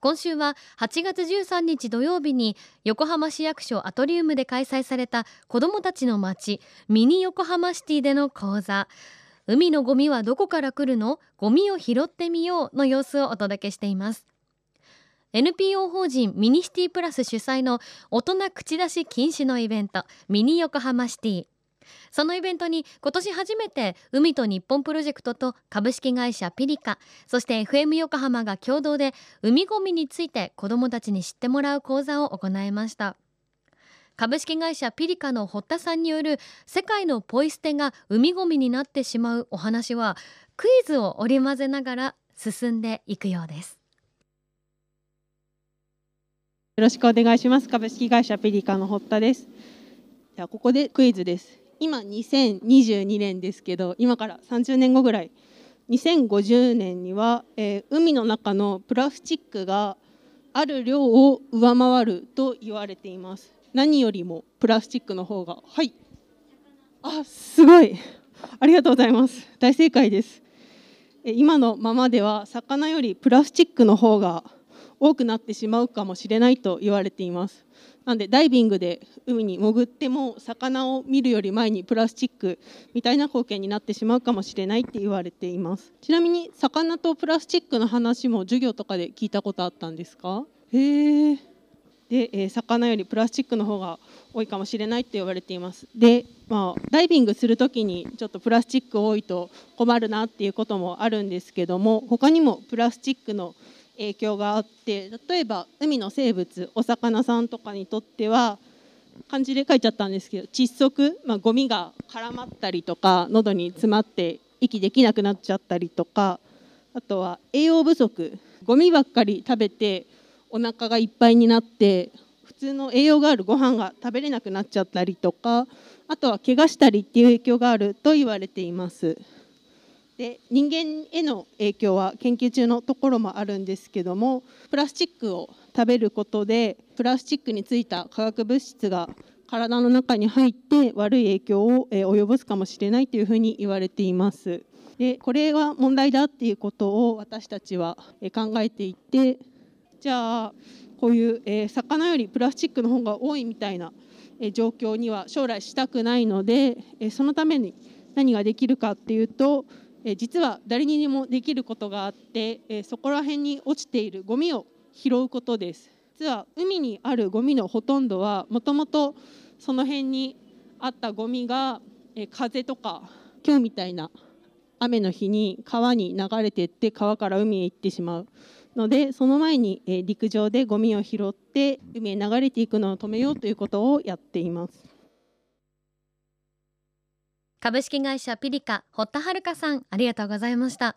今週は8月13日土曜日に横浜市役所アトリウムで開催された子どもたちの街ミニ横浜シティでの講座。海のゴミはどこから来るの？ゴミを拾ってみようの様子をお届けしています。NPO 法人ミニシティプラス主催の大人口出し禁止のイベントミニ横浜シティ。そのイベントに今年初めて海と日本プロジェクトと株式会社ピリカそして FM 横浜が共同で海ごみについて子どもたちに知ってもらう講座を行いました。株式会社ピリカの堀田さんによる世界のポイ捨てが海ごみになってしまうお話はクイズを織り交ぜながら進んでいくようです。よろしくお願いします。株式会社ピリカの堀田です。じゃあここでクイズです。今2022年ですけど今から30年後ぐらい。2050年には、えー、海の中のプラスチックがある量を上回ると言われています。何よりもプラスチックの方が。はい。あすごい。ありがとうございます。大正解です。今のままでは魚よりプラスチックの方が多くなってしまうかもしれないと言われています。なんでダイビングで海に潜っても魚を見るより前にプラスチックみたいな光景になってしまうかもしれないって言われています。ちなみに魚とプラスチックの話も授業とかで聞いたことあったんですか？へえで、えー、魚よりプラスチックの方が多いかもしれないって言われています。で、まあ、ダイビングする時にちょっとプラスチック多いと困るなっていうこともあるんですけども他にもプラスチックの影響があって例えば海の生物お魚さんとかにとっては漢字で書いちゃったんですけど窒息、まあ、ゴミが絡まったりとか喉に詰まって息できなくなっちゃったりとかあとは栄養不足ゴミばっかり食べてお腹がいっぱいになって普通の栄養があるご飯が食べれなくなっちゃったりとかあとは怪我したりっていう影響があると言われています。で人間への影響は研究中のところもあるんですけどもプラスチックを食べることでプラスチックについた化学物質が体の中に入って悪い影響を及ぼすかもしれないというふうに言われています。でこれが問題だっていうことを私たちは考えていてじゃあこういう、魚よりプラスチックの方が多いみたいな、状況には将来したくないので、そのために何ができるかっていうとえ実は誰にでもできることがあって、えそこら辺に落ちているゴミを拾うことです実は海にあるゴミのほとんどはもともとその辺にあったゴミが、え風とか今日みたいな雨の日に川に流れていって川から海へ行ってしまうのでその前に陸上でゴミを拾って海へ流れていくのを止めようということをやっています。株式会社ピリカ堀田遥さんありがとうございました。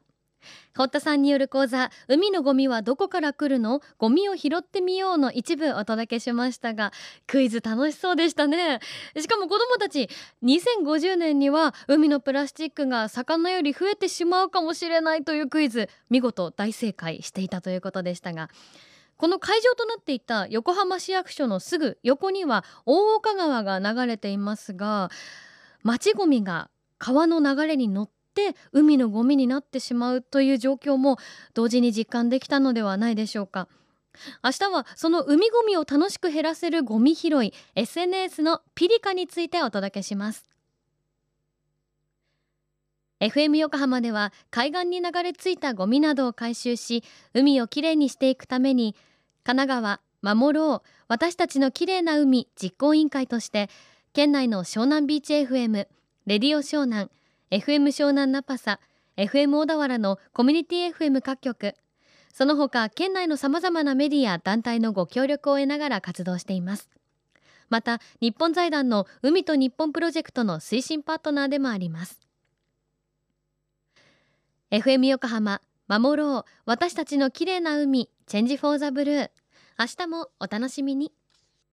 堀田さんによる講座海のゴミはどこから来るの？ゴミを拾ってみようの一部お届けしましたがクイズ楽しそうでしたね。しかも子どもたち2050年には海のプラスチックが魚より増えてしまうかもしれないというクイズ見事大正解していたということでしたがこの会場となっていた横浜市役所のすぐ横には大岡川が流れていますが町ゴミが川の流れに乗って海のゴミになってしまうという状況も同時に実感できたのではないでしょうか。明日はその海ゴミを楽しく減らせるゴミ拾い SNS のピリカについてお届けします。FM 横浜では海岸に流れ着いたゴミなどを回収し海をきれいにしていくために神奈川守ろう私たちのきれいな海実行委員会として県内の湘南ビーチ FM レディオ湘南 FM 湘南ナパサ FM 小田原のコミュニティ FM 各局。その他県内のさまざまなメディア団体のご協力を得ながら活動しています。また日本財団の海と日本プロジェクトの推進パートナーでもあります。FM 横浜守ろう。私たちの綺麗な海チェンジフォーザブルー。明日もお楽しみに。